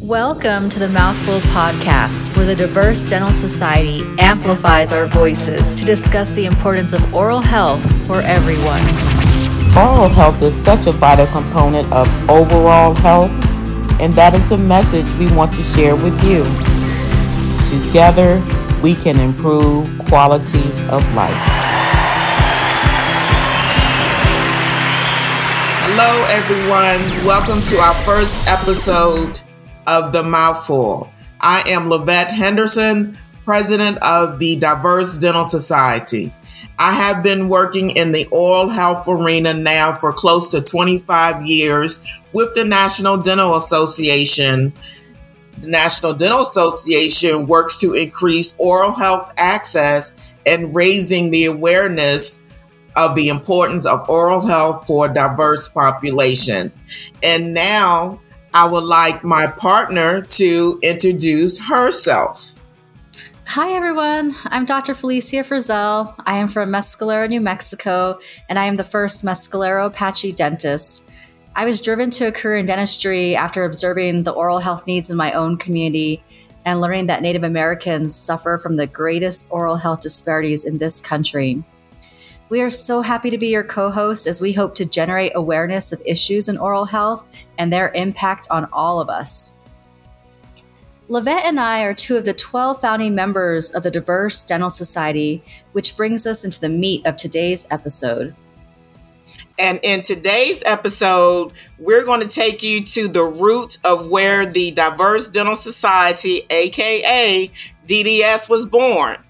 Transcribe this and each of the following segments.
Welcome to the Mouthful Podcast, where the Diverse Dental Society amplifies our voices to discuss the importance of oral health for everyone. Oral health is such a vital component of overall health, and that is the message we want to share with you. Together, we can improve quality of life. Hello, everyone. Welcome to our first episode of The Mouthful. I am LaVette Henderson, president of the Diverse Dental Society. I have been working in the oral health arena now for close to 25 years with the National Dental Association. The National Dental Association works to increase oral health access and raising the awareness of the importance of oral health for a diverse population. And now I would like my partner to introduce herself. Hi, everyone. I'm Dr. Felicia Frizzell. I am from Mescalero, New Mexico, and I am the first Mescalero Apache dentist. I was driven to a career in dentistry after observing the oral health needs in my own community and learning that Native Americans suffer from the greatest oral health disparities in this country. We are so happy to be your co host as we hope to generate awareness of issues in oral health and their impact on all of us. LaVette and I are two of the 12 founding members of the Diverse Dental Society, which brings us into the meat of today's episode. And in today's episode, we're going to take you to the root of where the Diverse Dental Society, aka DDS, was born.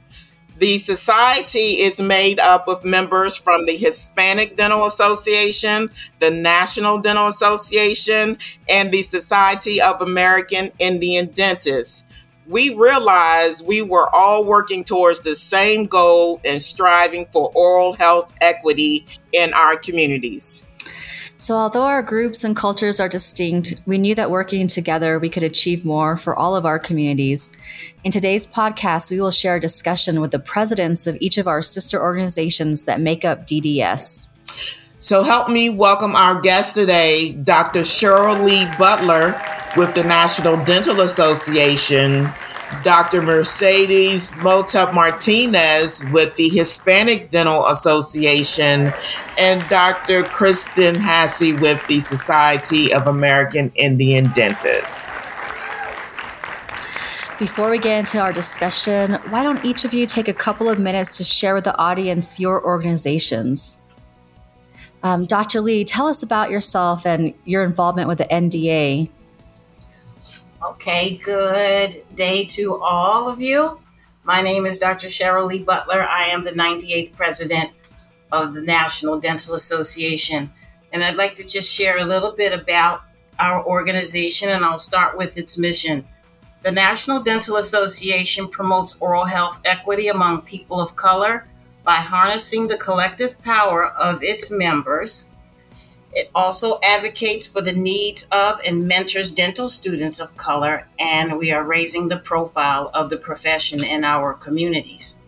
The society is made up of members from the Hispanic Dental Association, the National Dental Association, and the Society of American Indian Dentists. We realized we were all working towards the same goal and striving for oral health equity in our communities. So, although our groups and cultures are distinct, we knew that working together we could achieve more for all of our communities. In today's podcast, we will share a discussion with the presidents of each of our sister organizations that make up DDS. So, help me welcome our guest today, Dr. Lee Butler with the National Dental Association, Dr. Mercedes Mota Martinez with the Hispanic Dental Association, and Dr. Cristin Haase with the Society of American Indian Dentists. Before we get into our discussion, why don't each of you take a couple of minutes to share with the audience your organizations? Um, Dr. Lee, tell us about yourself and your involvement with the NDA. Okay, good day to all of you. My name is Dr. Cheryl Lee Butler. I am the 98th president of the National Dental Association. And I'd like to just share a little bit about our organization, and I'll start with its mission. The National Dental Association promotes oral health equity among people of color by harnessing the collective power of its members it also advocates for the needs of and mentors dental students of color, and we are raising the profile of the profession in our communities.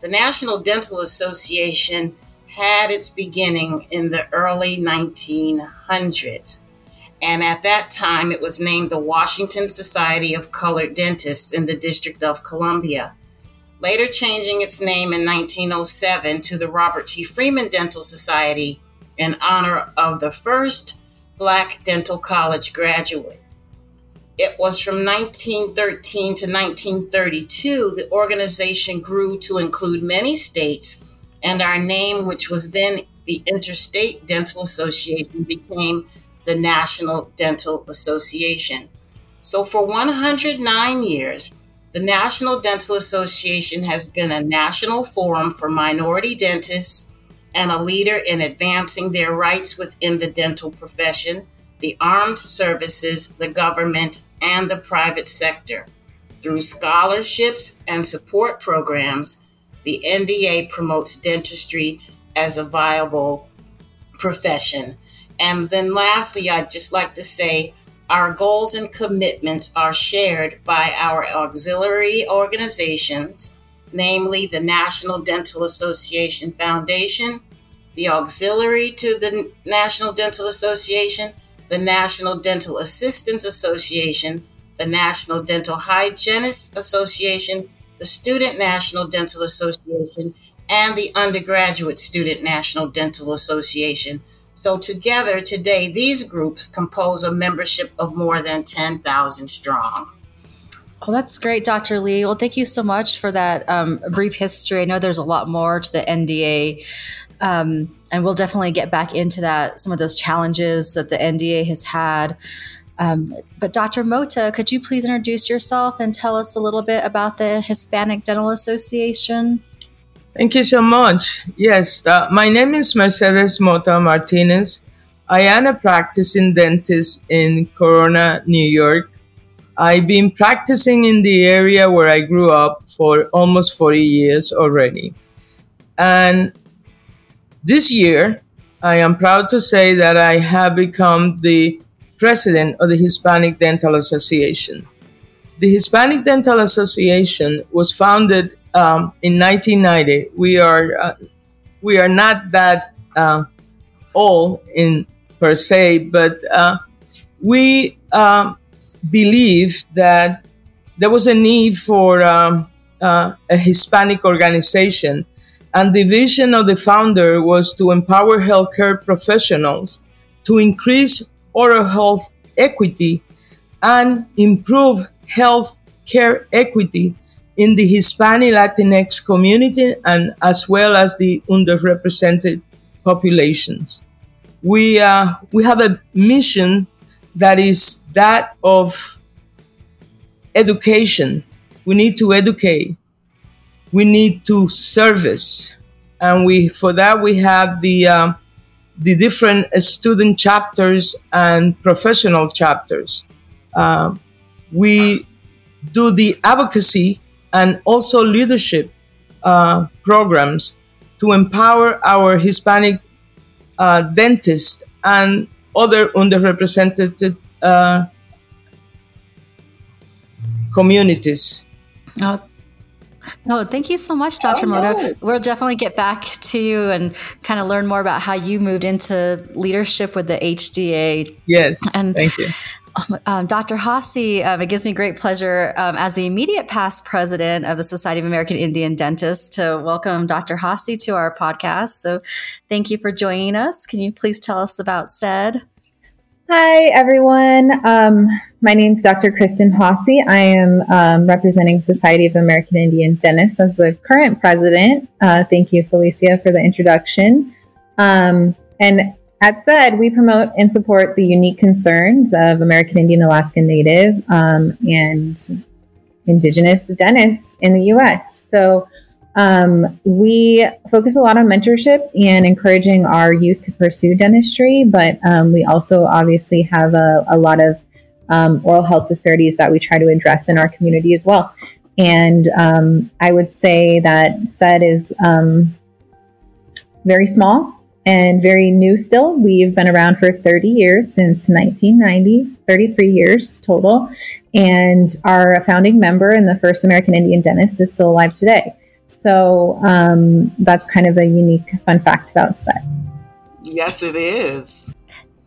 The National Dental Association had its beginning in the early 1900s. And at that time, it was named the Washington Society of Colored Dentists in the District of Columbia. Later changing its name in 1907 to the Robert T. Freeman Dental Society in honor of the first Black dental college graduate. It was from 1913 to 1932 the organization grew to include many states, and our name, which was then the Interstate Dental Association, became the National Dental Association. So, for 109 years, the National Dental Association has been a national forum for minority dentists and a leader in advancing their rights within the dental profession, the armed services, the government, and the private sector. Through scholarships and support programs, the NDA promotes dentistry as a viable profession. And then, lastly, I'd just like to say our goals and commitments are shared by our auxiliary organizations, namely the National Dental Association Foundation, the auxiliary to the National Dental Association, the National Dental Assistants Association, the National Dental Hygienists Association, the Student National Dental Association, and the Undergraduate Student National Dental Association. So, together today, these groups compose a membership of more than 10,000 strong. Oh, that's great, Dr. Lee. Well, thank you so much for that um, brief history. I know there's a lot more to the NDA, um, and we'll definitely get back into that, some of those challenges that the NDA has had. Um, but Dr. Mota, could you please introduce yourself and tell us a little bit about the Hispanic Dental Association? Thank you so much. Yes, uh, my name is Mercedes Mota Martinez. I am a practicing dentist in Corona, New York. I've been practicing in the area where I grew up for almost 40 years already. And this year, I am proud to say that I have become the president of the Hispanic Dental Association. The Hispanic Dental Association was founded um, in 1990. We are uh, we are not that uh, old in per se, but uh, we um, believe that there was a need for um, uh, a Hispanic organization, and the vision of the founder was to empower healthcare professionals to increase oral health equity and improve health care equity in the Hispanic Latinx community and as well as the underrepresented populations. We, uh, we have a mission that is that of education. We need to educate. We need to service. And we, for that, we have the, uh, the different student chapters and professional chapters. Uh, we do the advocacy and also leadership uh, programs to empower our Hispanic uh, dentists and other underrepresented uh, communities. Oh, no, thank you so much, Dr. Oh, Mota. We'll definitely get back to you and kind of learn more about how you moved into leadership with the HDA. Yes, and thank you. Um, um Dr. Haase, um, it gives me great pleasure um, as the immediate past president of the Society of American Indian Dentists to welcome Dr. Haase to our podcast. So thank you for joining us. Can you please tell us about SAID? Hi, everyone. Um, my name is Dr. Cristin Haase. I am um, representing Society of American Indian Dentists as the current president. Uh, thank you, Felicia, for the introduction. Um, and at SAID, we promote and support the unique concerns of American Indian, Alaska Native, um, and Indigenous dentists in the U.S. So um, we focus a lot on mentorship and encouraging our youth to pursue dentistry, but um, we also obviously have a, a lot of um, oral health disparities that we try to address in our community as well. And um, I would say that SAID is um, very small and very new still. We've been around for 30 years since 1990, 33 years total. And our founding member and the first American Indian dentist is still alive today. So um, that's kind of a unique fun fact about SAID. Yes, it is.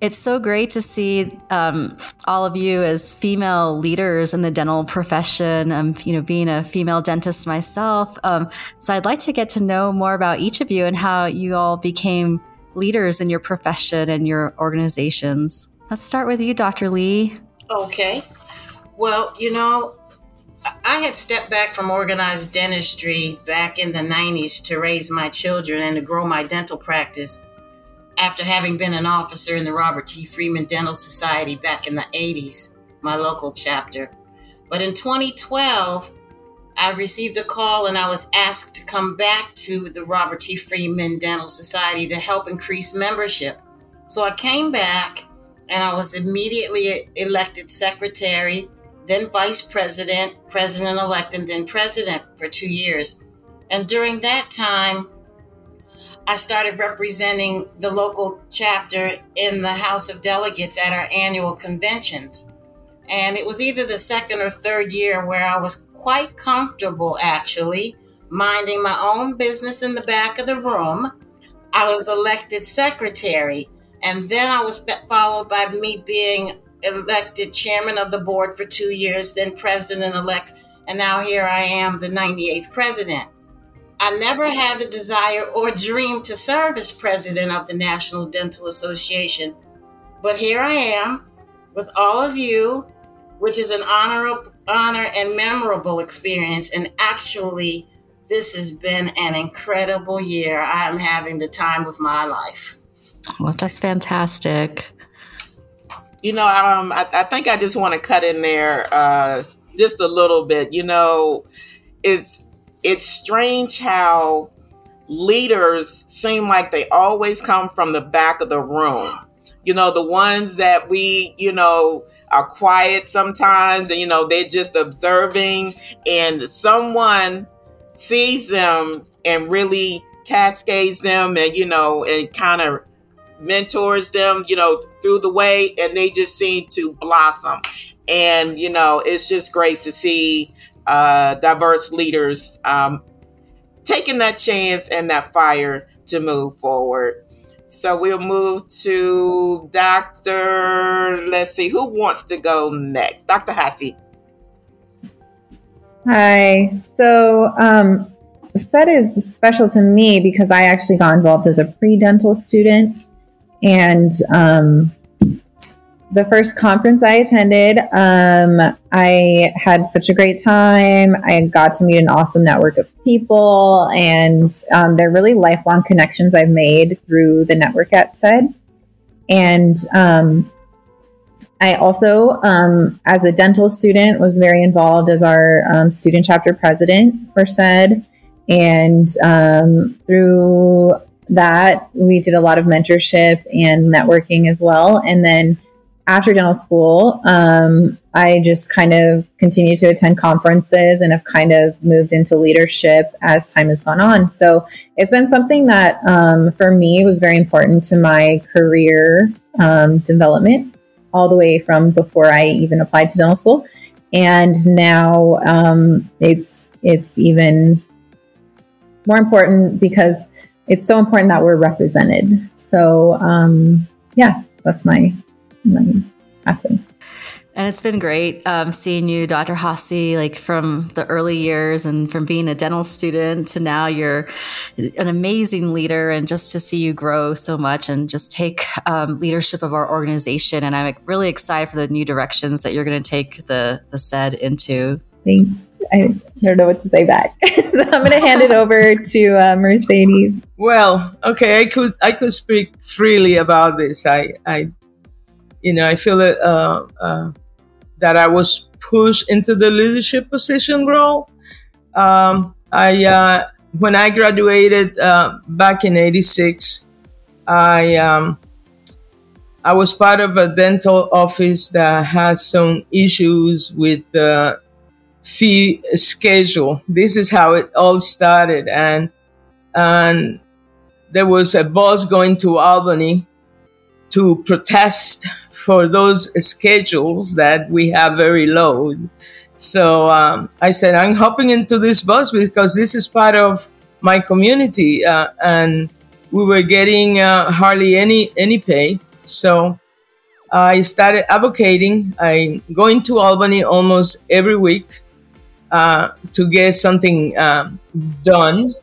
It's so great to see um, all of you as female leaders in the dental profession. Um, you know, being a female dentist myself, um, so I'd like to get to know more about each of you and how you all became leaders in your profession and your organizations. Let's start with you, Dr. Lee. Okay. Well, you know, I had stepped back from organized dentistry back in the 90s to raise my children and to grow my dental practice after having been an officer in the Robert T. Freeman Dental Society back in the 80s, my local chapter. But in 2012, I received a call and I was asked to come back to the Robert T. Freeman Dental Society to help increase membership. So I came back and I was immediately elected secretary then vice president, president elect, and then president for two years. And during that time, I started representing the local chapter in the House of Delegates at our annual conventions. And it was either the second or third year where I was quite comfortable actually minding my own business in the back of the room. I was elected secretary, and then I was followed by me being elected chairman of the board for two years, then president elect, and now here I am, the 98th president. I never had the desire or dream to serve as president of the National Dental Association, but here I am with all of you, which is an honor, honor and memorable experience. And actually, this has been an incredible year. I am having the time of my life. Well, that's fantastic. You know, um, I, I think I just want to cut in there uh, just a little bit. You know, it's it's strange how leaders seem like they always come from the back of the room. You know, the ones that we, you know, are quiet sometimes and you know they're just observing and someone sees them and really cascades them and you know and kind of mentors them, you know, through the way, and they just seem to blossom. And you know, it's just great to see uh, diverse leaders um, taking that chance and that fire to move forward. So we'll move to Dr. Let's see, who wants to go next? Dr. Haase. Hi. So, um, SAID is special to me because I actually got involved as a pre dental student. And um, the first conference I attended, um, I had such a great time. I got to meet an awesome network of people, and um, they're really lifelong connections I've made through the network at SAID. And um, I also, um, as a dental student, was very involved as our um, student chapter president for SAID. And um, through that, we did a lot of mentorship and networking as well. And then after dental school, um, I just kind of continued to attend conferences and have kind of moved into leadership as time has gone on. So it's been something that um, for me was very important to my career um, development, all the way from before I even applied to dental school, and now um, it's it's even more important because it's so important that we're represented. So, um, yeah, that's my, my pathway. And it's been great um, seeing you, Dr. Haase, like from the early years and from being a dental student to now you're an amazing leader and just to see you grow so much and just take um, leadership of our organization. And I'm really excited for the new directions that you're going to take the, the SAID into. Thanks. I don't know what to say back. so I'm going to hand it over to uh, Mercedes. Well, okay, I could I could speak freely about this. I, I you know, I feel that uh, uh, that I was pushed into the leadership position role. Um, I uh, when I graduated uh, back in '86, I um, I was part of a dental office that had some issues with the fee schedule. This is how it all started, and and there was a bus going to Albany to protest for those schedules that we have very low. So um, I said, I'm hopping into this bus because this is part of my community, uh, and we were getting uh, hardly any any pay. So I started advocating. I going to Albany almost every week uh, to get something um, done.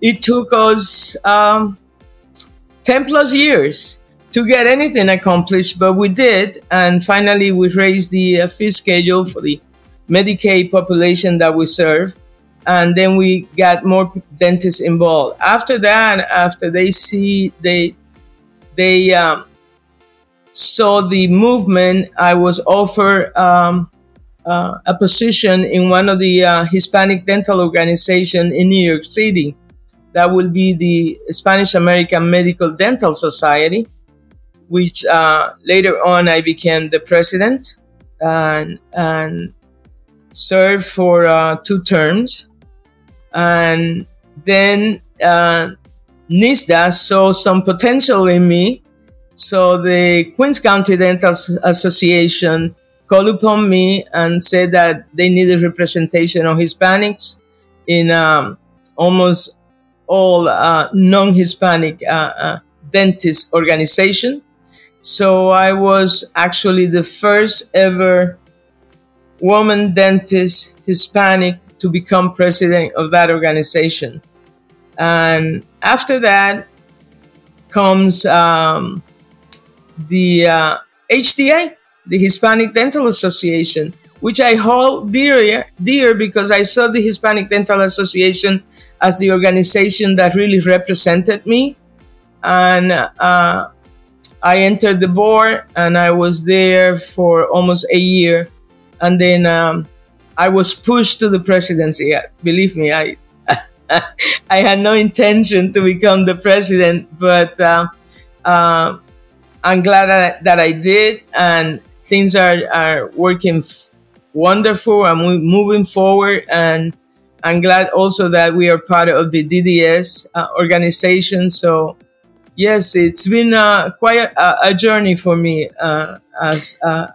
It took us um, 10 plus years to get anything accomplished, but we did. And finally, we raised the uh, fee schedule for the Medicaid population that we serve. And then we got more dentists involved. After that, after they see, they, they um, saw the movement, I was offered um, uh, a position in one of the uh, Hispanic dental organization in New York City. That will be the Spanish American Medical Dental Society, which uh, later on I became the president and, and served for uh, two terms. And then uh, NYSDA saw some potential in me. So the Queens County Dental Association called upon me and said that they needed representation of Hispanics in um, almost all uh, non-Hispanic uh, uh, dentist organization. So I was actually the first ever woman dentist, Hispanic, to become president of that organization. And after that comes um, the uh, HDA, the Hispanic Dental Association, which I hold dear, dear because I saw the Hispanic Dental Association as the organization that really represented me. And uh, I entered the board and I was there for almost a year. And then um, I was pushed to the presidency. Believe me, I I had no intention to become the president, but uh, uh, I'm glad that, that, I did, and things are, are working f- wonderful. I'm moving forward, and I'm glad also that we are part of the DDS uh, organization. So, yes, it's been uh, quite a, a, journey for me uh, as uh,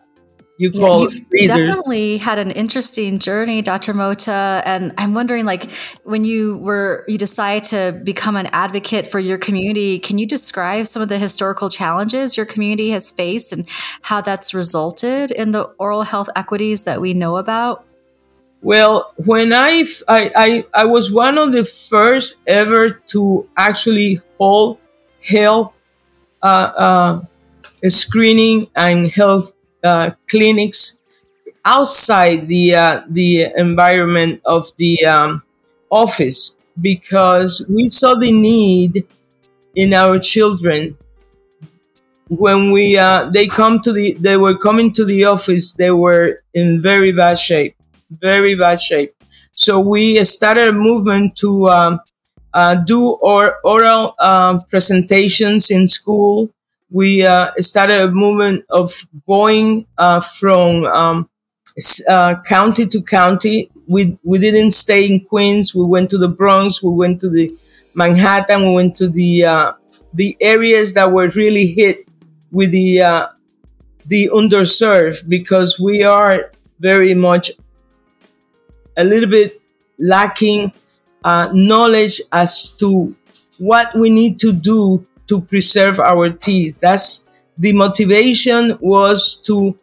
you call yeah, you've definitely had an interesting journey dr mota and i'm wondering like when you were you decide to become an advocate for your community can you describe some of the historical challenges your community has faced and how that's resulted in the oral health equities that we know about? Well when i i i, I was one of the first ever to actually hold health uh, uh, screening and health uh, clinics outside the uh, the environment of the um, office because we saw the need in our children when we uh, they come to the they were coming to the office they were in very bad shape very bad shape. So we started a movement to um, uh, do or oral um, presentations in school we uh, started a movement of going uh, from um, uh, county to county. We, we didn't stay in Queens. We went to the Bronx. We went to the Manhattan. We went to the the areas that were really hit with the uh, the underserved because we are very much a little bit lacking uh, knowledge as to what we need to do to preserve our teeth. That's the motivation was to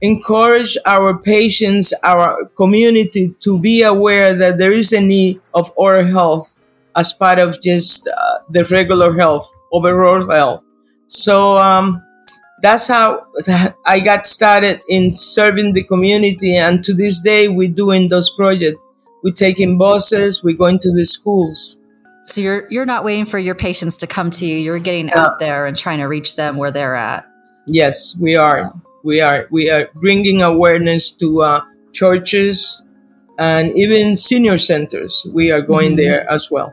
encourage our patients, our community to be aware that there is a need of oral health as part of just uh, the regular health, overall health. So um, that's how I got started in serving the community. And to this day, we're doing those projects. We're taking buses, we're going to the schools. So you're you're not waiting for your patients to come to you. You're getting out there and trying to reach them where they're at. Yes, we are. We are. We are bringing awareness to uh, churches and even senior centers. We are going mm-hmm. there as well.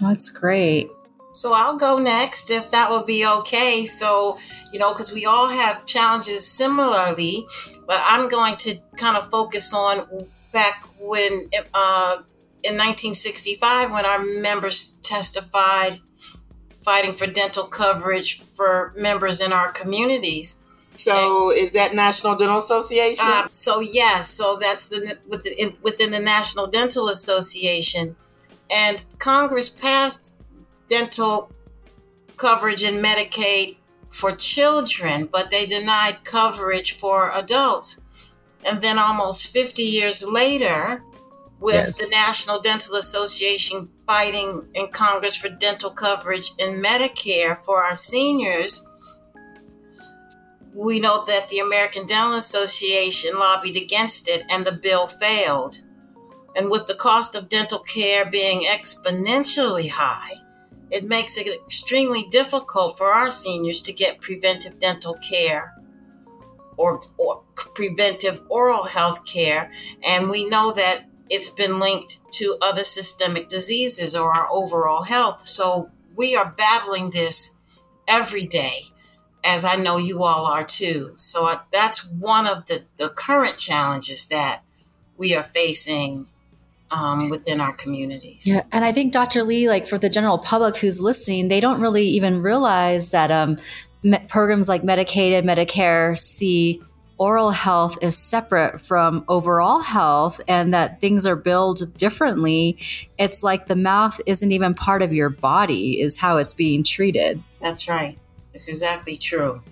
That's great. So I'll go next if that will be okay. So, you know, because we all have challenges similarly, but I'm going to kind of focus on back when uh, in 1965 when our members testified fighting for dental coverage for members in our communities. So and, is that National Dental Association? Uh, so yes, so that's the within, within the National Dental Association, and Congress passed dental coverage in Medicaid for children, but they denied coverage for adults. And then almost 50 years later, with yes. the National Dental Association fighting in Congress for dental coverage in Medicare for our seniors. We know that the American Dental Association lobbied against it and the bill failed. And with the cost of dental care being exponentially high, it makes it extremely difficult for our seniors to get preventive dental care or, or preventive oral health care. And we know that it's been linked to other systemic diseases or our overall health. So we are battling this every day, as I know you all are too. So that's one of the, the current challenges that we are facing um, within our communities. Yeah, and I think Dr. Lee, like for the general public who's listening, they don't really even realize that um, programs like Medicaid and Medicare see oral health is separate from overall health and that things are billed differently, it's like the mouth isn't even part of your body, is how it's being treated. That's right. It's exactly true.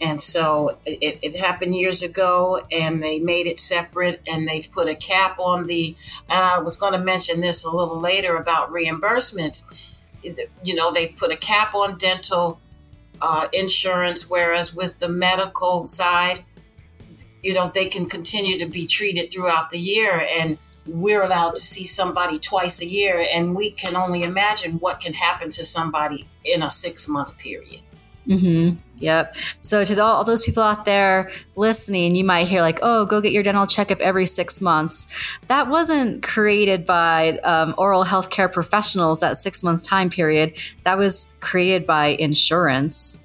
And so it, it, happened years ago, and they made it separate, and they've put a cap on the. And I was going to mention this a little later about reimbursements. You know, they put a cap on dental uh, insurance, whereas with the medical side, you know, they can continue to be treated throughout the year. And we're allowed to see somebody twice a year, and we can only imagine what can happen to somebody in a six month period. Mm-hmm. Yep. So to all, all, those people out there listening, you might hear like, "Oh, go get your dental checkup every six months." That wasn't created by um, oral healthcare professionals. That six month time period that was created by insurance.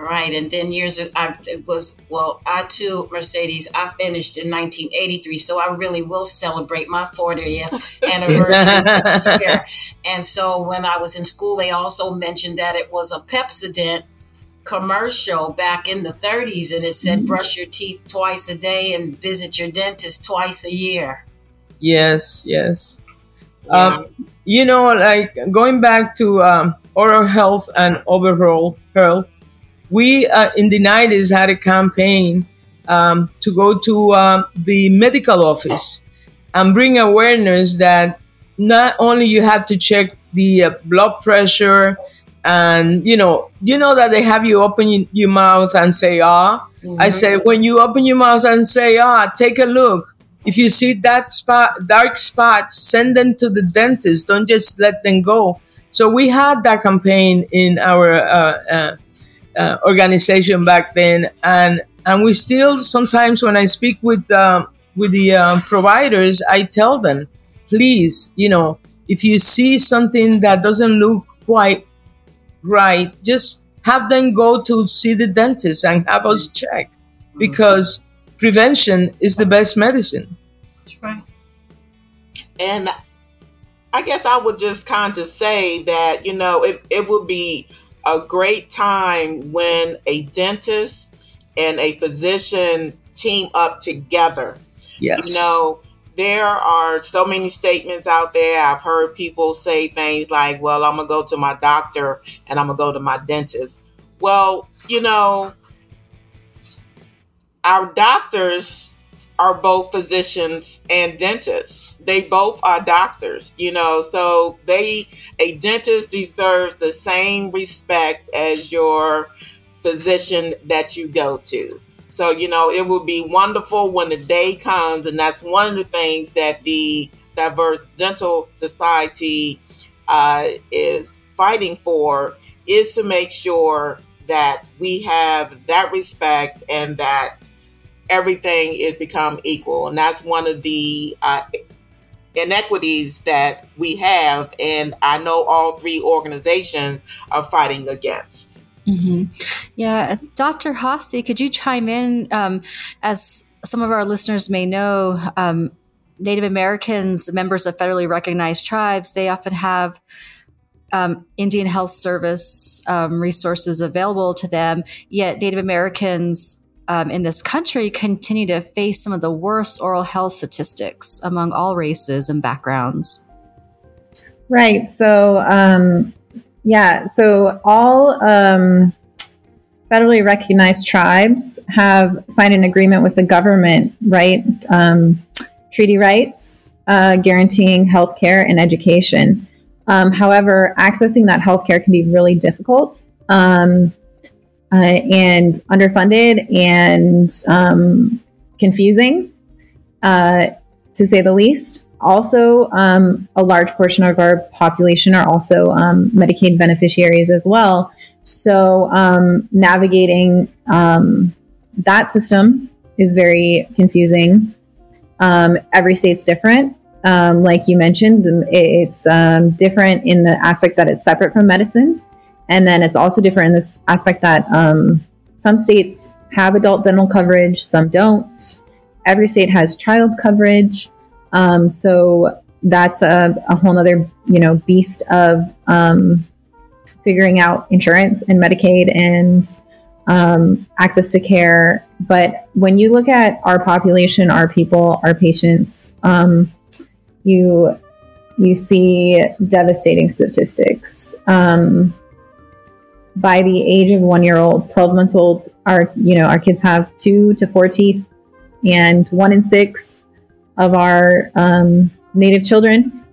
Right, and then years I it was well, I too Mercedes. I finished in 1983, so I really will celebrate my 40th anniversary next year. And so when I was in school, they also mentioned that it was a Pepsodent commercial back in the 30s, and it said mm-hmm. brush your teeth twice a day and visit your dentist twice a year. Yes, yes. Yeah. Um, you know, like going back to um, oral health and overall health we uh, in the 90s had a campaign um, to go to uh, the medical office and bring awareness that not only you have to check the uh, blood pressure and you know you know that they have you open your mouth and say ah. Mm-hmm. i said when you open your mouth and say ah take a look. If you see that spot dark spots send them to the dentist. Don't just let them go. So we had that campaign in our uh, uh organization back then, and and we still sometimes when I speak with um, with the um, providers, I tell them, please, you know, if you see something that doesn't look quite right, just have them go to see the dentist and have us check, because prevention is the best medicine. That's right. And I guess I would just kind of say that, you know, it, it would be a great time when a dentist and a physician team up together. Yes. You know, there are so many statements out there. I've heard people say things like, well, I'm going to go to my doctor and I'm going to go to my dentist. Well, you know, our doctors are both physicians and dentists. They both are doctors, you know, so they a dentist deserves the same respect as your physician that you go to. So, you know, it will be wonderful when the day comes, and that's one of the things that the Diverse Dental Society uh, is fighting for is to make sure that we have that respect and that everything is become equal. And that's one of the uh, inequities that we have. And I know all three organizations are fighting against. Mm-hmm. Yeah. Dr. Haase, could you chime in? Um, as some of our listeners may know, um, Native Americans, members of federally recognized tribes, they often have um, Indian Health Service um, resources available to them, yet Native Americans um, in this country continue to face some of the worst oral health statistics among all races and backgrounds. Right. So, um, yeah. So, all um, federally recognized tribes have signed an agreement with the government, right? Um, treaty rights uh, guaranteeing healthcare and education. Um, however, accessing that healthcare can be really difficult. Um, uh, and underfunded and um, confusing, uh, to say the least. Also, um, a large portion of our population are also um, Medicaid beneficiaries as well. So, um, navigating um, that system is very confusing. Um, every state's different. like you mentioned, it's different in the aspect that it's separate from medicine. And then it's also different in this aspect that um, some states have adult dental coverage, some don't. Every state has child coverage. Um, so that's a, a whole other, you know, beast of um, figuring out insurance and Medicaid and um, access to care. But when you look at our population, our people, our patients, um, you you see devastating statistics. Um, by the age of one year old, 12 months old, our, you know, our kids have two to four teeth and one in six of our um, native children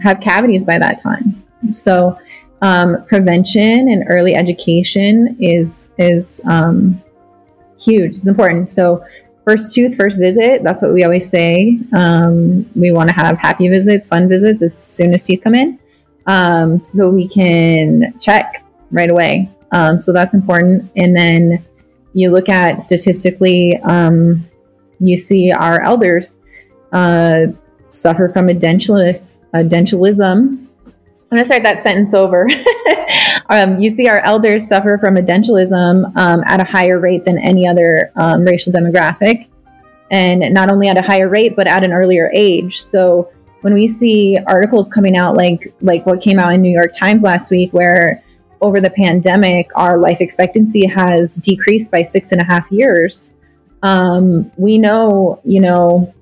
have cavities by that time. So um, prevention and early education is is um, huge. It's important. So first tooth, first visit. That's what we always say. Um, we want to have happy visits, fun visits as soon as teeth come in, um, so we can check right away. Um, so that's important. And then you look at statistically, um, you see our elders uh, suffer from edentulous, a. I'm going to start that sentence over. um, you see our elders suffer from edentulism um, at a higher rate than any other um, racial demographic. And not only at a higher rate, but at an earlier age. So when we see articles coming out like like what came out in New York Times last week, where over the pandemic our life expectancy has decreased by six and a half years, um, we know you know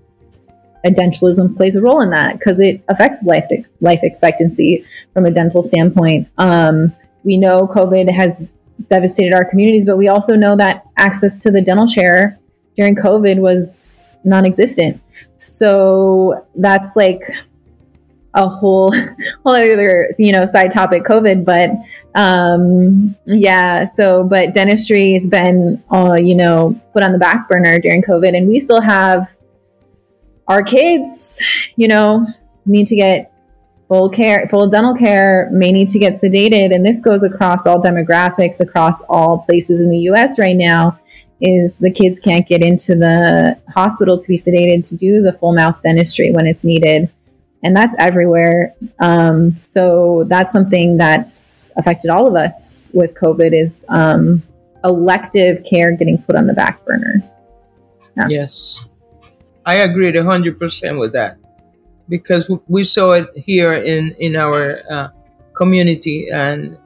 edentulism plays a role in that because it affects life life expectancy from a dental standpoint. Um, we know COVID has devastated our communities, but we also know that access to the dental chair during COVID was non-existent. So that's like a whole whole other you know side topic covid but um yeah so but dentistry has been uh you know put on the back burner during covid and we still have our kids, you know, need to get full care, full dental care, may need to get sedated. And this goes across all demographics, across all places in the US right now. Is the kids can't get into the hospital to be sedated to do the full mouth dentistry when it's needed. And that's everywhere. Um, so that's something that's affected all of us with COVID is um, elective care getting put on the back burner. Yeah. Yes. I agreed 100% with that because we saw it here in, in our uh, community and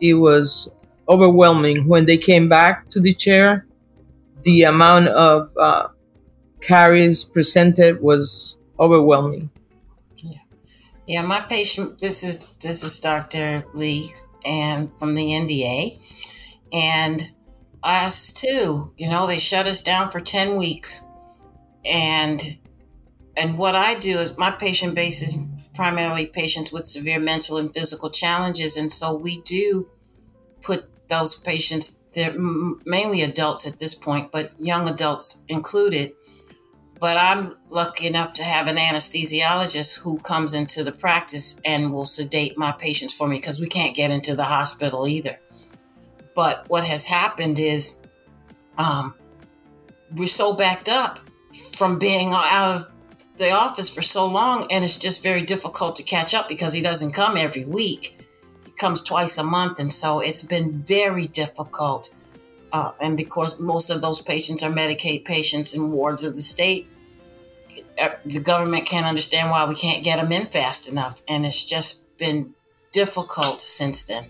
it was overwhelming. When they came back to the chair, the amount of uh, caries presented was overwhelming. Yeah. My patient, this is, this is Dr. Lee and from the NDA. And us too, you know, they shut us down for 10 weeks and and what I do is my patient base is primarily patients with severe mental and physical challenges, and so we do put those patients. They're mainly adults at this point, but young adults included. But I'm lucky enough to have an anesthesiologist who comes into the practice and will sedate my patients for me because we can't get into the hospital either. But what has happened is um, we're so backed up from being out of the office for so long and it's just very difficult to catch up because he doesn't come every week he comes twice a month and so it's been very difficult uh, and because most of those patients are medicaid patients in wards of the state uh, the government can't understand why we can't get them in fast enough and it's just been difficult since then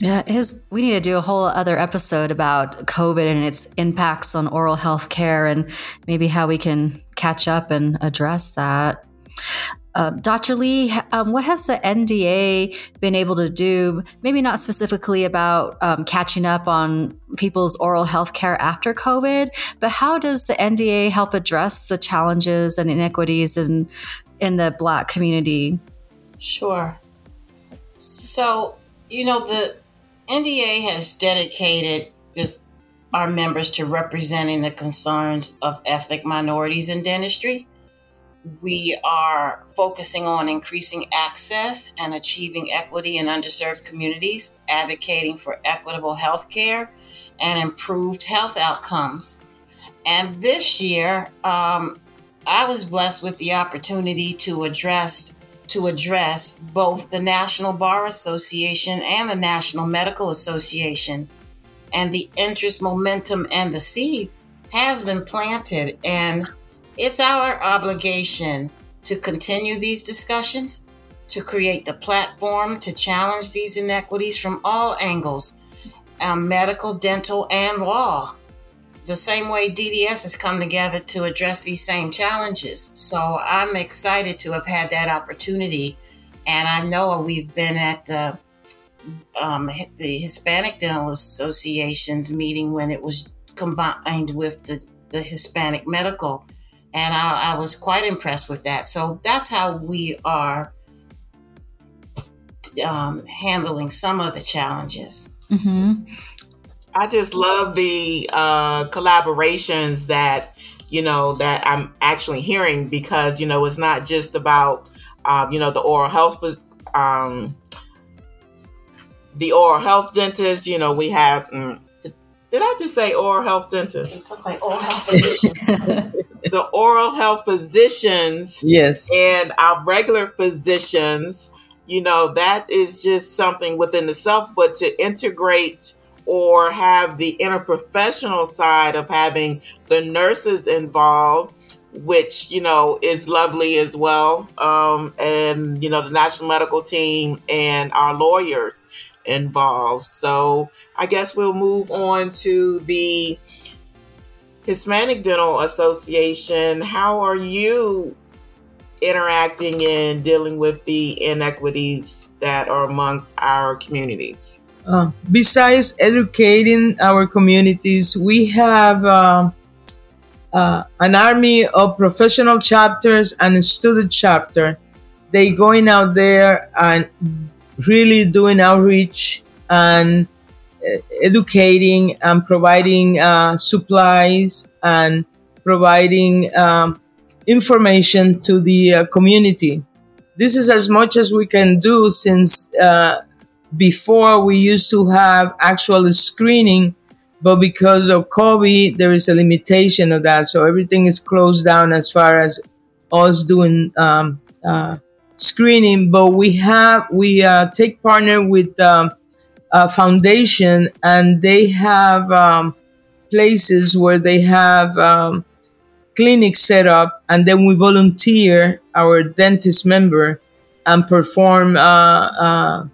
yeah, his we need to do a whole other episode about COVID and its impacts on oral health care and maybe how we can catch up and address that. Uh, Dr. Lee, um, what has the NDA been able to do? Maybe not specifically about um, catching up on people's oral health care after COVID, but how does the NDA help address the challenges and inequities in in the Black community? Sure. So, you know, the NDA has dedicated this, our members to representing the concerns of ethnic minorities in dentistry. We are focusing on increasing access and achieving equity in underserved communities, advocating for equitable health care and improved health outcomes. And this year, um, I was blessed with the opportunity to address to address both the National Bar Association and the National Medical Association. And the interest, momentum, and the seed has been planted. And it's our obligation to continue these discussions, to create the platform to challenge these inequities from all angles um, medical, dental, and law the same way DDS has come together to address these same challenges. So I'm excited to have had that opportunity. And I know we've been at the um, the Hispanic Dental Association's meeting when it was combined with the, the Hispanic Medical. And I, I was quite impressed with that. So that's how we are um, handling some of the challenges. Mm-hmm. I just love the uh, collaborations that you know that I'm actually hearing because you know it's not just about um, you know the oral health um, the oral health dentist. You know we have. Mm, did I just say oral health dentist? It like oral health physicians. the oral health physicians, yes, and our regular physicians. You know that is just something within itself, but to integrate or have the interprofessional side of having the nurses involved which you know is lovely as well um, and you know the national medical team and our lawyers involved so i guess we'll move on to the hispanic dental association how are you interacting and dealing with the inequities that are amongst our communities uh, besides educating our communities, we have uh, uh, an army of professional chapters and student chapter. They going out there and really doing outreach and educating and providing uh, supplies and providing um, information to the uh, community. This is as much as we can do since before we used to have actual screening, but because of COVID, there is a limitation of that. So everything is closed down as far as us doing um, uh, screening. But we have we uh, take partner with um, a foundation, and they have um, places where they have um, clinics set up, and then we volunteer our dentist member and perform. Uh, uh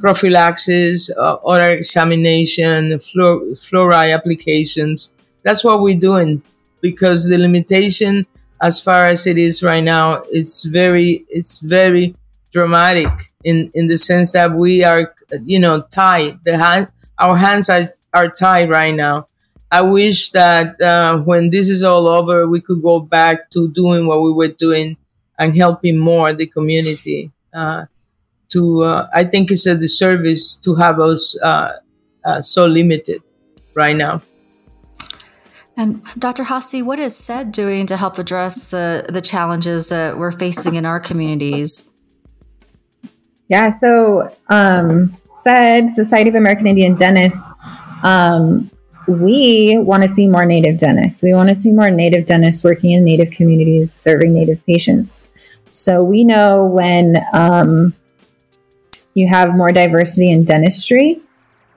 prophylaxis, uh, oral examination, fluor- fluoride applications. That's what we're doing because the limitation, as far as it is right now, it's very, it's very dramatic in, in the sense that we are, you know, tied. The hand, our hands are, are tied right now. I wish that uh, when this is all over, we could go back to doing what we were doing and helping more the community. Uh, to uh, I think it's a disservice to have us uh, uh, so limited right now. And Dr. Haase, what is SAID doing to help address the the challenges that we're facing in our communities? Yeah, so um, SAID Society of American Indian Dentists. Um, we want to see more Native dentists. We want to see more Native dentists working in Native communities, serving Native patients. So we know when um, you have more diversity in dentistry,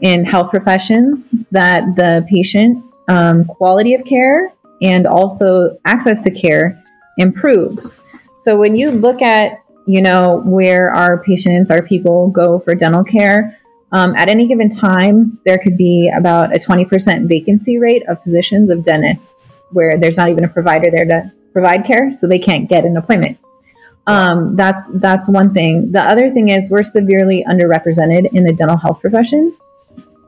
in health professions, that the patient um, quality of care and also access to care improves. So when you look at, you know, where our patients, our people go for dental care, um, at any given time, there could be about a 20% vacancy rate of positions of dentists where there's not even a provider there to provide care, so they can't get an appointment. Um, that's that's one thing. The other thing is we're severely underrepresented in the dental health profession.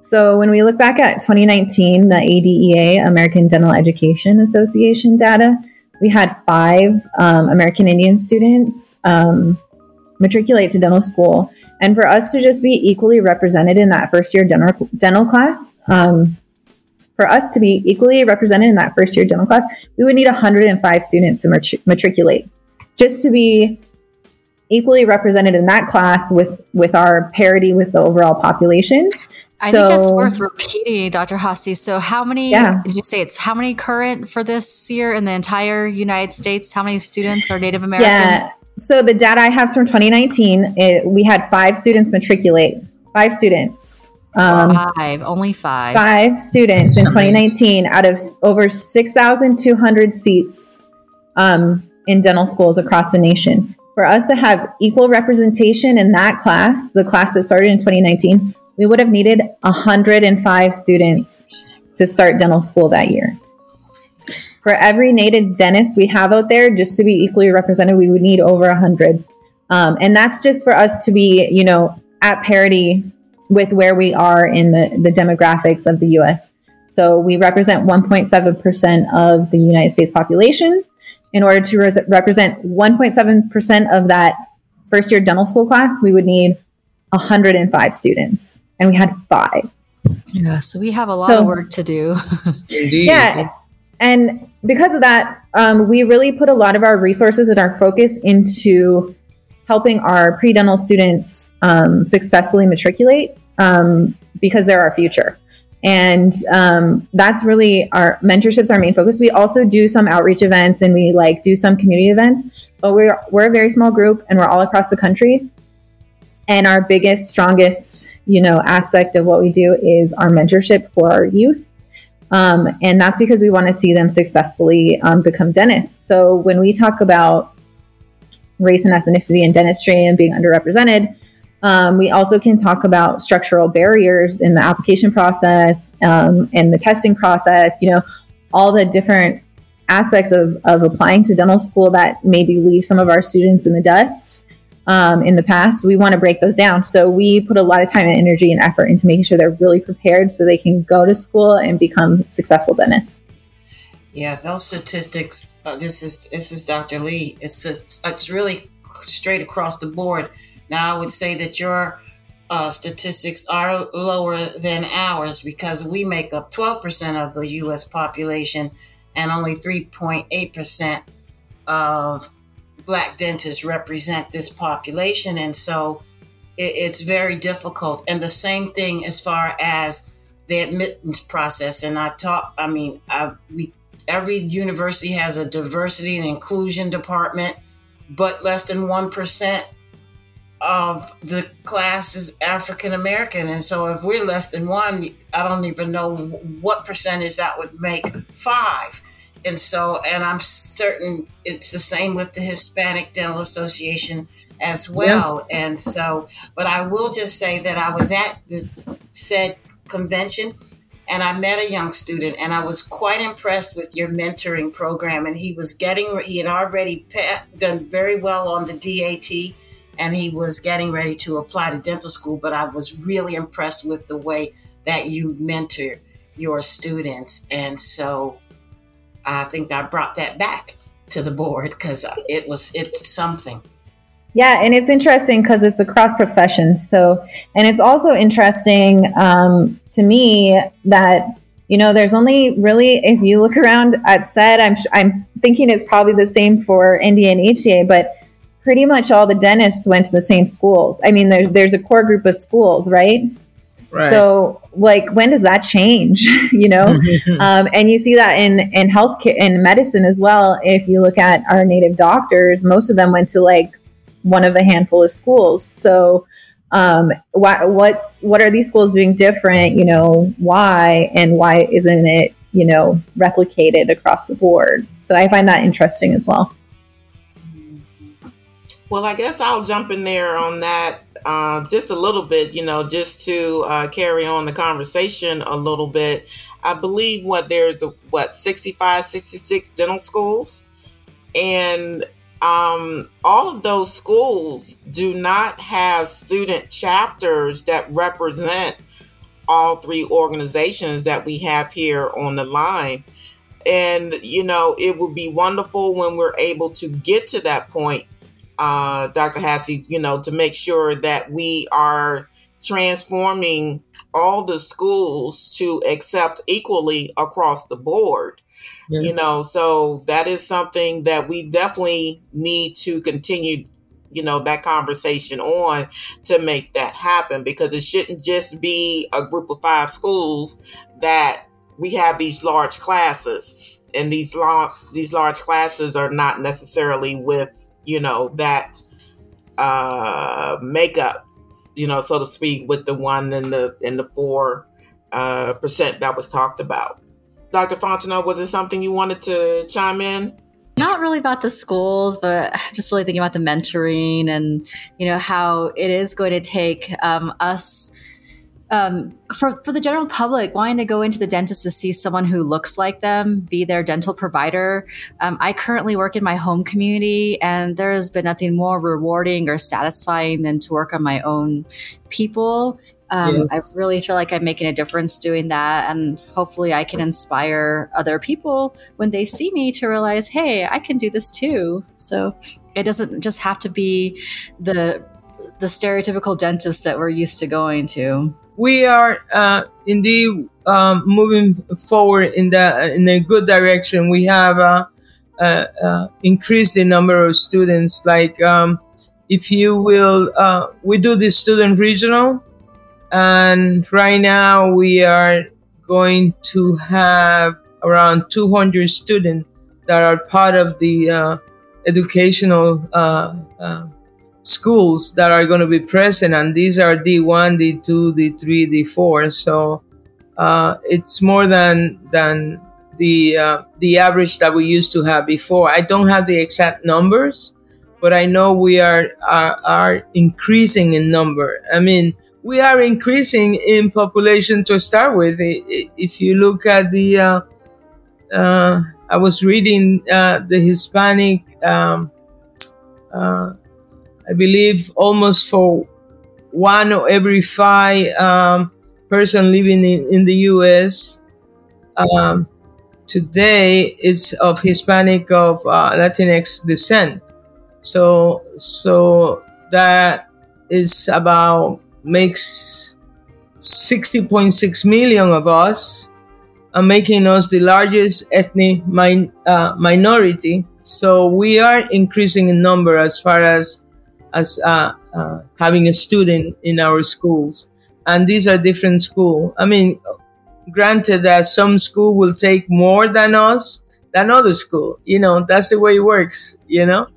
So when we look back at 2019, the ADEA, American Dental Education Association data, we had five um, American Indian students um, matriculate to dental school, and for us to just be equally represented in that first year dental dental class. Um, for us to be equally represented in that first year dental class, we would need 105 students to matriculate just to be equally represented in that class with with our parity with the overall population. I so, think it's worth repeating, Dr. Haase. So, how many yeah. did you say it's how many current for this year in the entire United States? How many students are Native American? Yeah. So, the data I have from 2019, it, we had five students matriculate. Five students. Um, five, only five. Five students in 2019 out of over 6,200 seats. Um, in dental schools across the nation. For us to have equal representation in that class, the class that started in 2019, we would have needed 105 students to start dental school that year. For every native dentist we have out there, just to be equally represented, we would need over 100. Um, and that's just for us to be, you know, at parity with where we are in the, the demographics of the US. So we represent 1.7% of the United States population. In order to res- represent 1.7% of that first year dental school class, we would need 105 students, and we had five. Yeah, so we have a lot so, of work to do. Indeed. Yeah. And because of that, um, we really put a lot of our resources and our focus into helping our pre dental students um, successfully matriculate um, because they're our future. And um, that's really our mentorships, our main focus. We also do some outreach events and we like do some community events, but we're, we're a very small group and we're all across the country. And our biggest, strongest, you know, aspect of what we do is our mentorship for our youth. Um, and that's because we want to see them successfully um, become dentists. So when we talk about race and ethnicity in dentistry and being underrepresented, um, we also can talk about structural barriers in the application process um, and the testing process, you know, all the different aspects of, of applying to dental school that maybe leave some of our students in the dust um, in the past. We want to break those down. So we put a lot of time and energy and effort into making sure they're really prepared so they can go to school and become successful dentists. Yeah, those statistics. Uh, this is this is Dr. Lee. It's it's, it's really straight across the board now, I would say that your uh, statistics are lower than ours because we make up 12% of the US population and only 3.8% of black dentists represent this population. And so it, it's very difficult. And the same thing as far as the admittance process. And I talk, I mean, I, we every university has a diversity and inclusion department, but less than 1% of the class is African American. And so if we're less than one, I don't even know what percentage that would make five. And so, and I'm certain it's the same with the Hispanic Dental Association as well. Yeah. And so, but I will just say that I was at this SAID convention and I met a young student and I was quite impressed with your mentoring program. And he was getting, he had already done very well on the DAT and he was getting ready to apply to dental school. But I was really impressed with the way that you mentor your students. And so I think I brought that back to the board because it was it's something. Yeah, and it's interesting because it's across professions. So, and it's also interesting um, to me that you know there's only really if you look around at SAID, I'm I'm thinking it's probably the same for NDA and HDA, but pretty much all the dentists went to the same schools. I mean, there's there's a core group of schools, right? Right. So, like, when does that change? you know, um, and you see that in in healthcare in medicine as well. If you look at our native doctors, most of them went to like one of a handful of schools. So, um, why, what's what are these schools doing different? You know, why and why isn't it you know replicated across the board? So, I find that interesting as well. Well, I guess I'll jump in there on that uh, just a little bit, you know, just to uh, carry on the conversation a little bit. I believe what there's a, what 65, 66 dental schools, and um, all of those schools do not have student chapters that represent all three organizations that we have here on the line. And, you know, it would be wonderful when we're able to get to that point uh, Dr. Haase, you know, to make sure that we are transforming all the schools to accept equally across the board. Yes. You know, so that is something that we definitely need to continue, you know, that conversation on to make that happen because it shouldn't just be a group of five schools that we have these large classes and these long these large classes are not necessarily with you know, that uh, makeup, you know, so to speak, with the one and the and the four uh, percent that was talked about. Dr. Fontenot, was it something you wanted to chime in? Not really about the schools, but just really thinking about the mentoring and you know how it is going to take um, us um, for for the general public wanting to go into the dentist to see someone who looks like them, be their dental provider. Um, I currently work in my home community, and there has been nothing more rewarding or satisfying than to work on my own people. Um, yes. I really feel like I'm making a difference doing that. And hopefully, I can inspire other people when they see me to realize, hey, I can do this too. So it doesn't just have to be the the stereotypical dentist that we're used to going to. We are uh, indeed um, moving forward in the in a good direction. We have uh, uh, uh increased the number of students. Like um, if you will, uh, we do the student regional, and right now we are going to have around 200 students that are part of the uh, educational schools that are going to be present, and these are D1, D2, D3, D4. So uh, it's more than than the uh, the average that we used to have before. I don't have the exact numbers, but I know we are are, are increasing in number. I mean, we are increasing in population to start with. If you look at the, uh, uh I was reading uh, the Hispanic. Um, uh, I believe almost for one of every five um, person living in, in the U.S. Um, today is of Hispanic of uh, Latinx descent. So so that is about makes 60.6 million of us, uh, making us the largest ethnic min- uh, minority. So we are increasing in number as far as as uh, uh, having a student in our schools. And these are different schools. I mean, granted that some school will take more than us than other school. You know, that's the way it works. You know.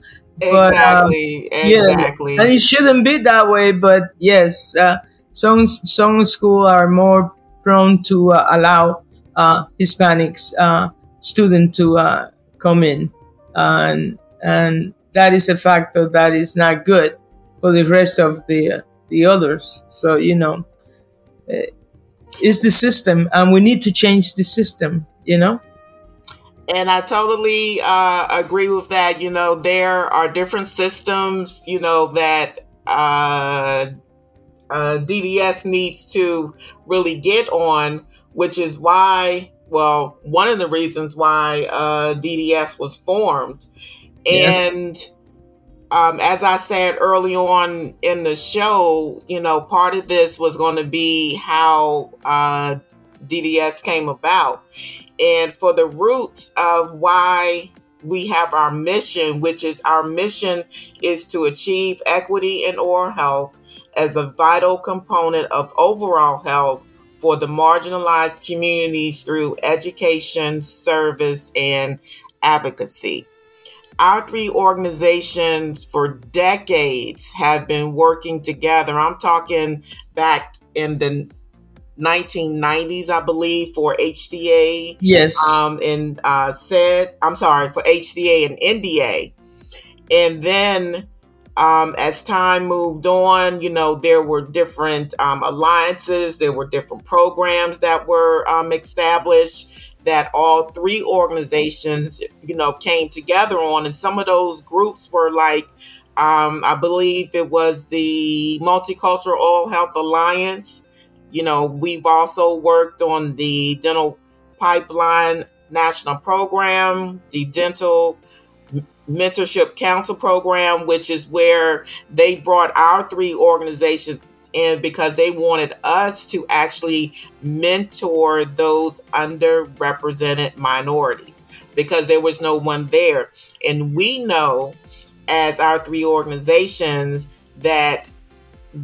Exactly. But, um, exactly. Yeah, and it shouldn't be that way. But yes, uh, some some school are more prone to uh, allow uh, Hispanics uh, student to uh, come in, and and that is a factor that is not good for the rest of the uh, the others. So you know, uh, it's the system, and we need to change the system. You know. And I totally uh, agree with that. You know, there are different systems. You know that uh, uh, DDS needs to really get on, which is why. Well, one of the reasons why uh, DDS was formed and um, as I said early on in the show, you know, part of this was going to be how uh, DDS came about. And for the roots of why we have our mission, which is our mission is to achieve equity in oral health as a vital component of overall health for the marginalized communities through education, service, and advocacy. Our three organizations for decades have been working together. I'm talking back in the 1990s, I believe, for HDA. Yes. Um, and uh, SAID, I'm sorry, for HDA and NDA. And then um, as time moved on, you know, there were different um, alliances, there were different programs that were um, established that all three organizations, you know, came together on. And some of those groups were like, um, I believe it was the Multicultural Oral Health Alliance. You know, we've also worked on the Dental Pipeline National Program, the Dental Mentorship Council Program, which is where they brought our three organizations and because they wanted us to actually mentor those underrepresented minorities because there was no one there. And we know as our three organizations that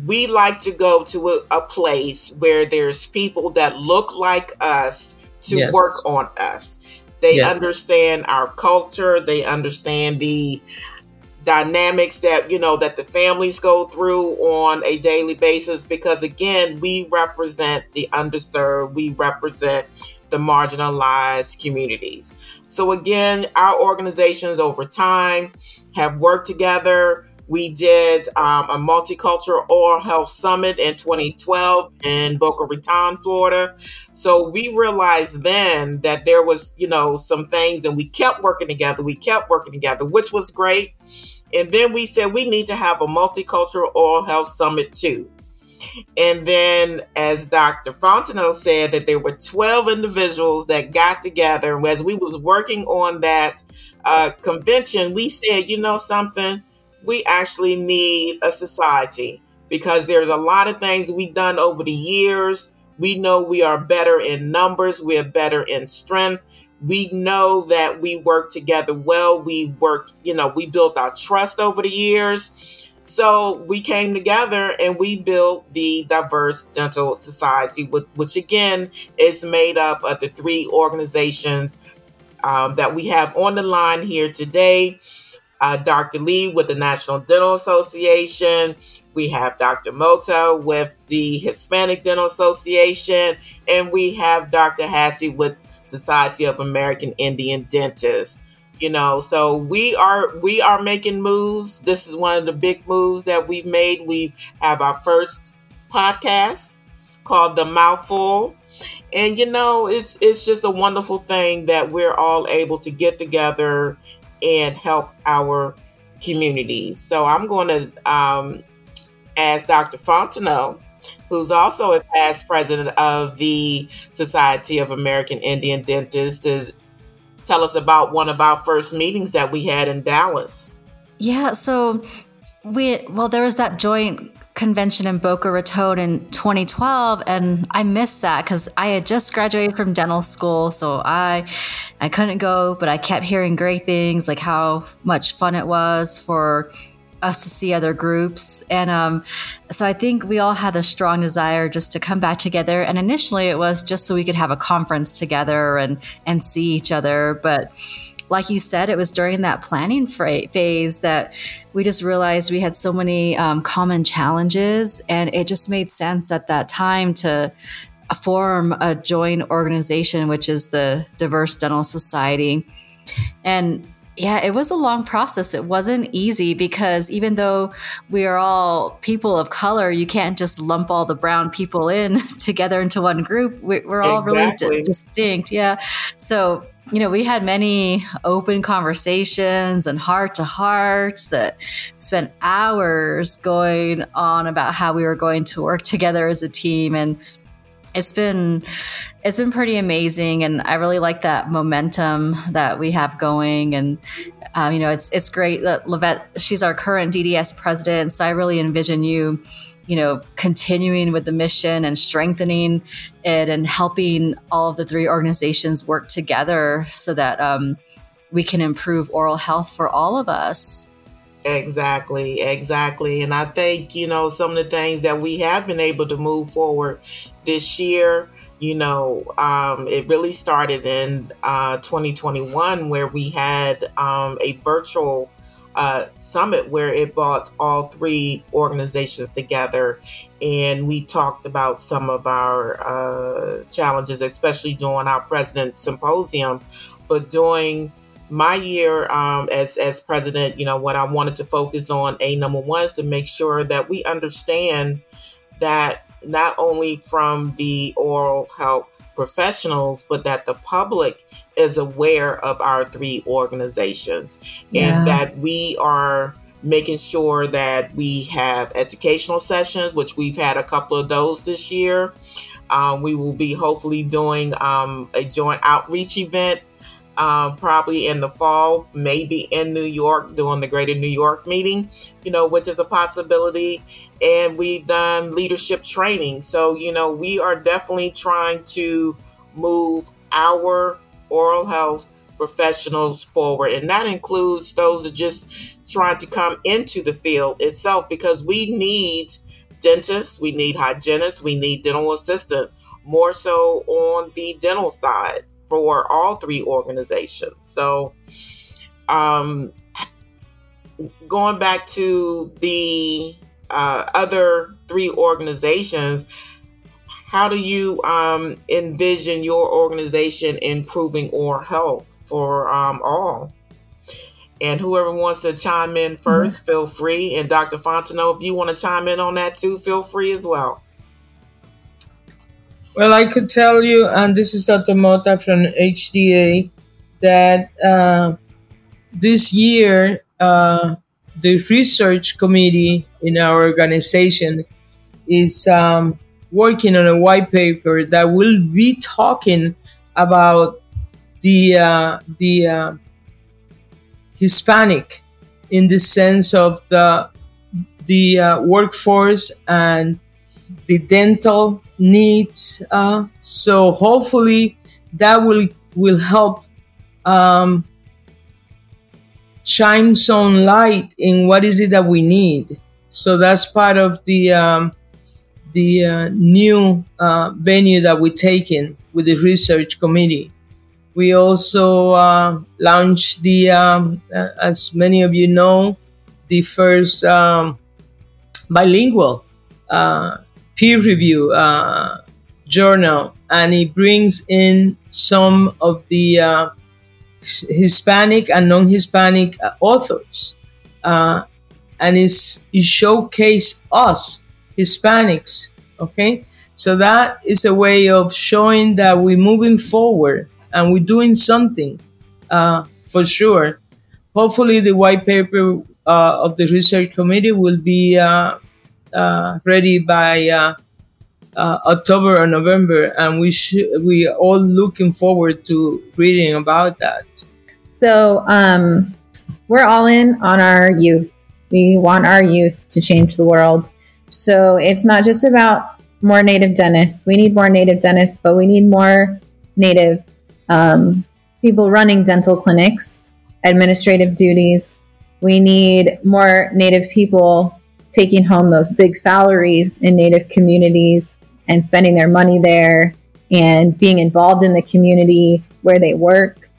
we like to go to a, a place where there's people that look like us to yes. work on us. They yes. understand our culture, they understand the dynamics that you know that the families go through on a daily basis because again we represent the underserved we represent the marginalized communities. So again our organizations over time have worked together we did um, a multicultural oral health summit in 2012 in Boca Raton, Florida. So we realized then that there was, you know, some things, and we kept working together. We kept working together, which was great. And then we said we need to have a multicultural oral health summit too. And then, as Dr. Fontenot said, that there were 12 individuals that got together. As we was working on that uh, convention, we said, you know something, we actually need a society because there's a lot of things we've done over the years. We know we are better in numbers, we are better in strength. We know that we work together well. We worked, you know, we built our trust over the years. So we came together and we built the Diverse Dental Society, which again is made up of the three organizations um, that we have on the line here today. Uh, Dr. Lee with the National Dental Association. We have Dr. Mota with the Hispanic Dental Association. And we have Dr. Haase with Society of American Indian Dentists you know so we are we are making moves this is one of the big moves that we've made we have our first podcast called the mouthful and you know it's it's just a wonderful thing that we're all able to get together and help our communities so i'm going to um, ask dr fontenot who's also a past president of the Society of American Indian Dentists, to tell us about one of our first meetings that we had in Dallas. Yeah, so we well there was that joint convention in Boca Raton in 2012 and I missed that cuz I had just graduated from dental school so I I couldn't go but I kept hearing great things like how much fun it was for us to see other groups. And um, so I think we all had a strong desire just to come back together. And initially it was just so we could have a conference together and, and see each other. But like you said, it was during that planning phase that we just realized we had so many um, common challenges. And it just made sense at that time to form a joint organization, which is the Diverse Dental Society. And yeah, it was a long process. It wasn't easy because even though we are all people of color, you can't just lump all the brown people in together into one group. We're all exactly. really d- distinct. Yeah. So, you know, we had many open conversations and heart to hearts that spent hours going on about how we were going to work together as a team. And it's been it's been pretty amazing and i really like that momentum that we have going and uh, you know it's it's great that LaVette she's our current dds president so i really envision you you know continuing with the mission and strengthening it and helping all of the three organizations work together so that um, we can improve oral health for all of us Exactly, exactly. And I think, you know, some of the things that we have been able to move forward this year, you know, um, it really started in uh, 2021 where we had um, a virtual uh, summit where it brought all three organizations together and we talked about some of our uh, challenges, especially during our president symposium, but during my year um, as as president, you know, what I wanted to focus on, a number one, is to make sure that we understand that not only from the oral health professionals, but that the public is aware of our three organizations yeah. and that we are making sure that we have educational sessions, which we've had a couple of those this year. Um, we will be hopefully doing um, a joint outreach event um, probably in the fall, maybe in New York doing the Greater New York meeting, you know, which is a possibility. And we've done leadership training. So, you know, we are definitely trying to move our oral health professionals forward. And that includes those that just trying to come into the field itself because we need dentists, we need hygienists, we need dental assistants, more so on the dental side for all three organizations. So, um, going back to the uh, other three organizations, how do you um, envision your organization improving oral health for um, all? And whoever wants to chime in 1st mm-hmm. feel free. And Dr. Fontenot, if you want to chime in on that too, feel free as well. Well, I could tell you, and this is. Mota from HDA, that uh, this year uh, the research committee in our organization is um, working on a white paper that will be talking about the uh, the uh, Hispanic in the sense of the the uh, workforce and the dental needs. Uh, so hopefully that will will help um, shine some light in what is it that we need. So that's part of the um, the uh, new uh, venue that we're taking with the research committee. We also uh, launched the, um, uh, as many of you know, the first um, bilingual uh, peer review uh, journal, and it brings in some of the uh, Hispanic and non-Hispanic uh, authors, uh, and it's, it showcase us Hispanics. Okay, so that is a way of showing that we're moving forward and we're doing something uh, for sure. Hopefully, the white paper uh, of the research committee will be uh, ready by uh, uh, October or November, and we should we are all looking forward to reading about that. So um, we're all in on our youth. We want our youth to change the world. So it's not just about more native dentists. We need more native dentists, but we need more native um, people running dental clinics, administrative duties. We need more native people taking home those big salaries in native communities and spending their money there and being involved in the community where they work.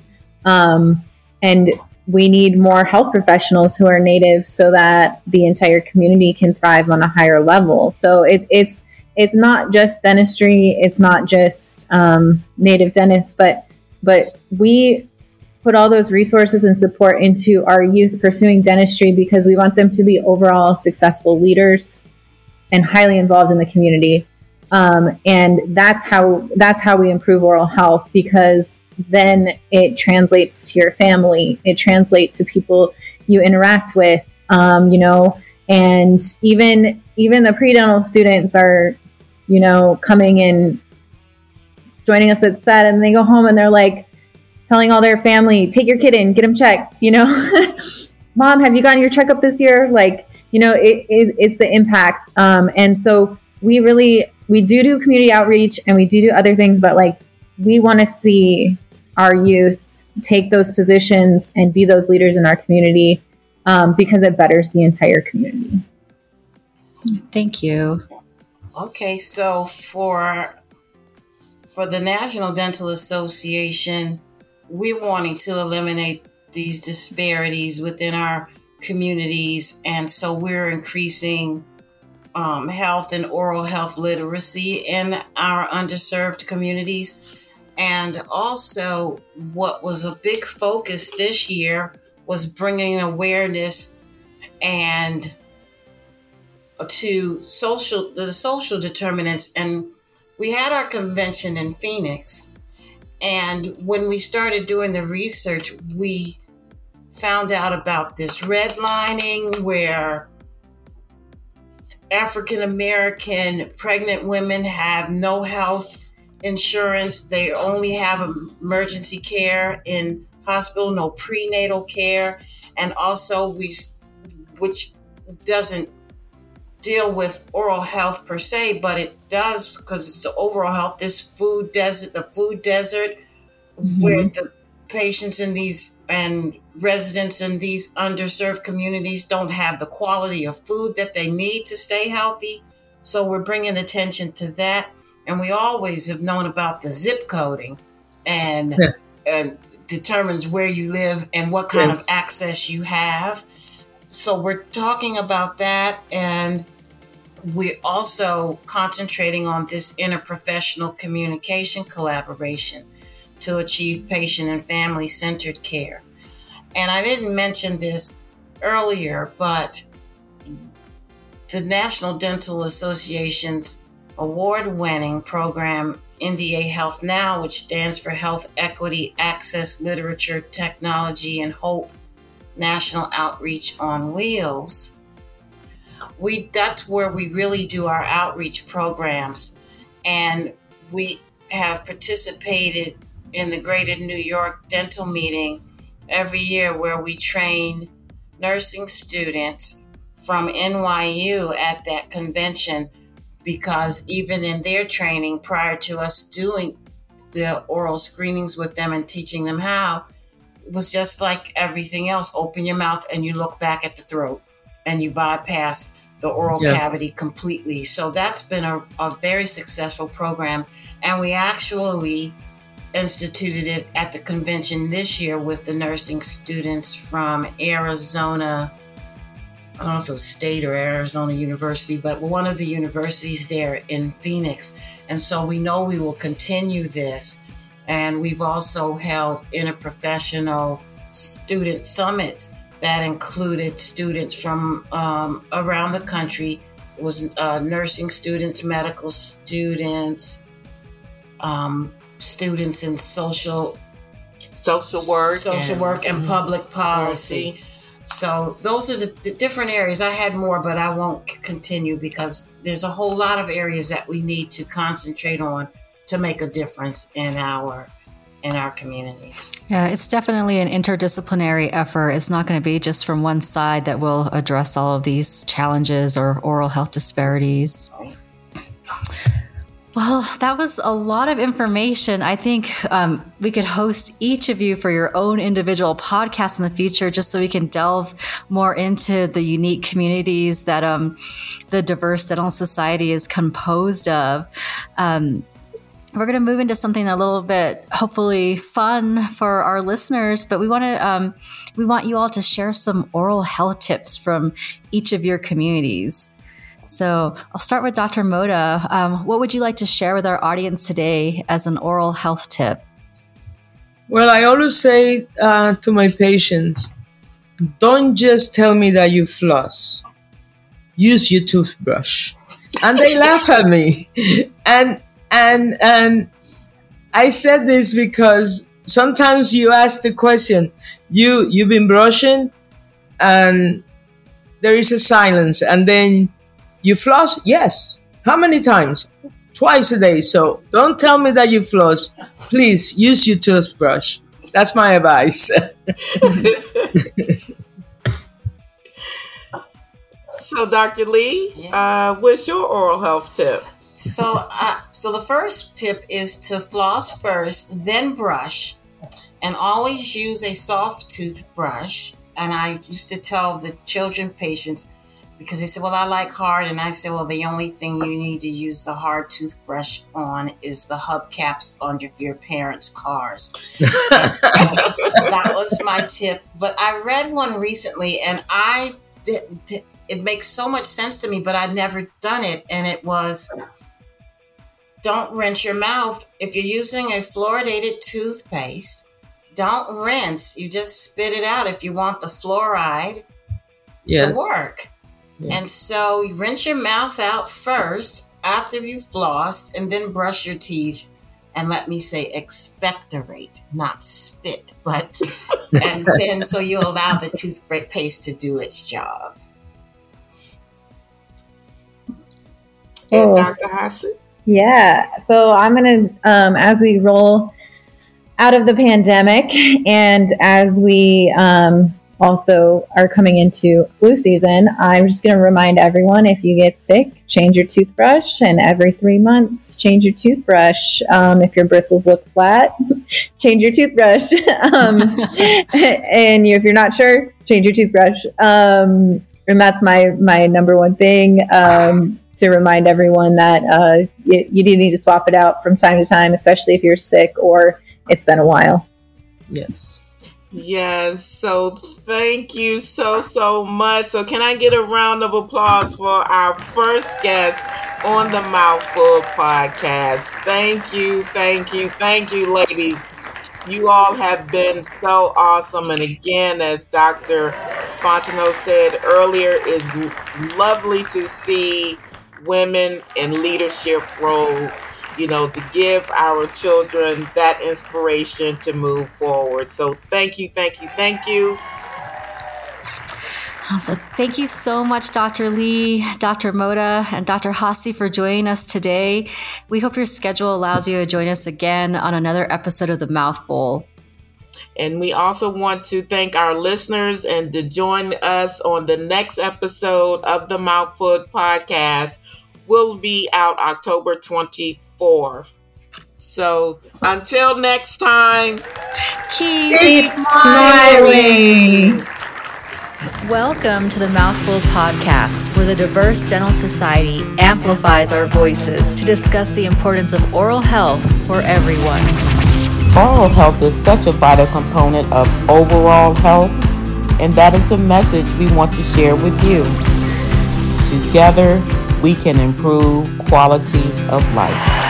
Um, and we need more health professionals who are native so that the entire community can thrive on a higher level. So it, it's it's not just dentistry, it's not just um, native dentists, but but we put all those resources and support into our youth pursuing dentistry because we want them to be overall successful leaders and highly involved in the community. Um, and that's how that's how we improve oral health because then it translates to your family. It translates to people you interact with. Um, you know, and even even the pre-dental students are, you know, coming in, joining us at SAID, and they go home and they're like telling all their family, take your kid in, get him checked. You know, mom, have you gotten your checkup this year? Like, you know, it, it, it's the impact. Um, and so we really we do do community outreach and we do do other things, but like we want to see our youth take those positions and be those leaders in our community um, because it betters the entire community. Thank you. Okay, so for for the National Dental Association, we're wanting to eliminate these disparities within our communities, and so we're increasing um, health and oral health literacy in our underserved communities. And also, what was a big focus this year was bringing awareness and to social the social determinants. And we had our convention in Phoenix, and when we started doing the research, we found out about this redlining where African American pregnant women have no health insurance. They only have emergency care in hospital, no prenatal care, and also we, which doesn't deal with oral health per se, but it does because it's the overall health. This food desert, the food desert, mm-hmm. where the patients in these and residents in these underserved communities don't have the quality of food that they need to stay healthy. So we're bringing attention to that and we always have known about the zip coding and yeah. and determines where you live and what kind yes. of access you have so we're talking about that and we're also concentrating on this interprofessional communication collaboration to achieve patient and family centered care. And i didn't mention this earlier but the national dental association's award winning program, NDA Health Now, which stands for Health Equity, Access, Literature, Technology, and Hope National Outreach on Wheels, we that's where we really do our outreach programs, and we have participated in the Greater New York Dental Meeting every year, where we train nursing students from NYU at that convention because even in their training prior to us doing the oral screenings with them and teaching them how, it was just like everything else. Open your mouth and you look back at the throat and you bypass the oral yeah. cavity completely. So that's been a, a very successful program. And we actually instituted it at the convention this year with the nursing students from Arizona. I don't know if it was State or Arizona University, but one of the universities there in Phoenix. And so we know we will continue this. And we've also held interprofessional student summits that included students from um, around the country. It was uh, nursing students, medical students, um, students in social social work, social and, work, and mm-hmm. public policy. So those are the, the, different areas. I had more, but I won't continue because there's a whole lot of areas that we need to concentrate on to make a difference in our in our communities. Yeah, it's definitely an interdisciplinary effort. It's not going to be just from one side that will address all of these challenges or oral health disparities. Well, that was a lot of information. I think um, we could host each of you for your own individual podcast in the future, just so we can delve more into the unique communities that um, the diverse dental society is composed of. Um, we're going to move into something a little bit hopefully fun for our listeners but we want to um, we want you all to share some oral health tips from each of your communities so I'll start with Dr. Mota. Um, what would you like to share with our audience today as an oral health tip? Well, I always say uh, to my patients, don't just tell me that you floss. Use your toothbrush. And they laugh at me. And and and I said this because sometimes you ask the question, you you've been brushing and there is a silence and then you floss? Yes. How many times? Twice a day. So don't tell me that you floss. Please use your toothbrush. That's my advice. so, Dr. Lee, yeah. uh, what's your oral health tip? So, uh, so the first tip is to floss first, then brush, and always use a soft toothbrush. And I used to tell the children patients because they said, Well, I like hard. And I said, Well, the only thing you need to use the hard toothbrush on is the hubcaps on your, your parents' cars. so that was my tip. But I read one recently and I did, it makes so much sense to me, but I'd never done it. And it was don't rinse your mouth. If you're using a fluoridated toothpaste, don't rinse. You just spit it out if you want the fluoride yes. to work. And so you rinse your mouth out first after you've flossed and then brush your teeth. And let me say expectorate, not spit, but and then so you allow the toothpaste to do its job. And oh. Dr. Haase? Yeah. So I'm going to, um, as we roll out of the pandemic and as we um, also are coming into flu season, I'm just going to remind everyone if you get sick, change your toothbrush, and every three months, change your toothbrush. Um, if your bristles look flat, change your toothbrush. um, and you, if you're not sure, change your toothbrush. Um, and that's my my number one thing um, to remind everyone that uh, you, you do need to swap it out from time to time, especially if you're sick or it's been a while. Yes. Yes. So thank you so, so much. So, can I get a round of applause for our first guest on the Mouthful podcast? Thank you, thank you, thank you, ladies. You all have been so awesome. And again, as Dr. Fontenot said earlier, it's lovely to see women in leadership roles you know, to give our children that inspiration to move forward. So thank you, thank you, thank you. So thank you so much, Dr. Lee, Dr. Mota, and Dr. Haase for joining us today. We hope your schedule allows you to join us again on another episode of The Mouthful. And we also want to thank our listeners and to join us on the next episode of the Mouthful podcast. Will be out October 24th. So until next time, keep, keep smiling. smiling. Welcome to the Mouthful Podcast, where the Diverse Dental Society amplifies our voices to discuss the importance of oral health for everyone. Oral health is such a vital component of overall health, and that is the message we want to share with you. Together, we can improve quality of life.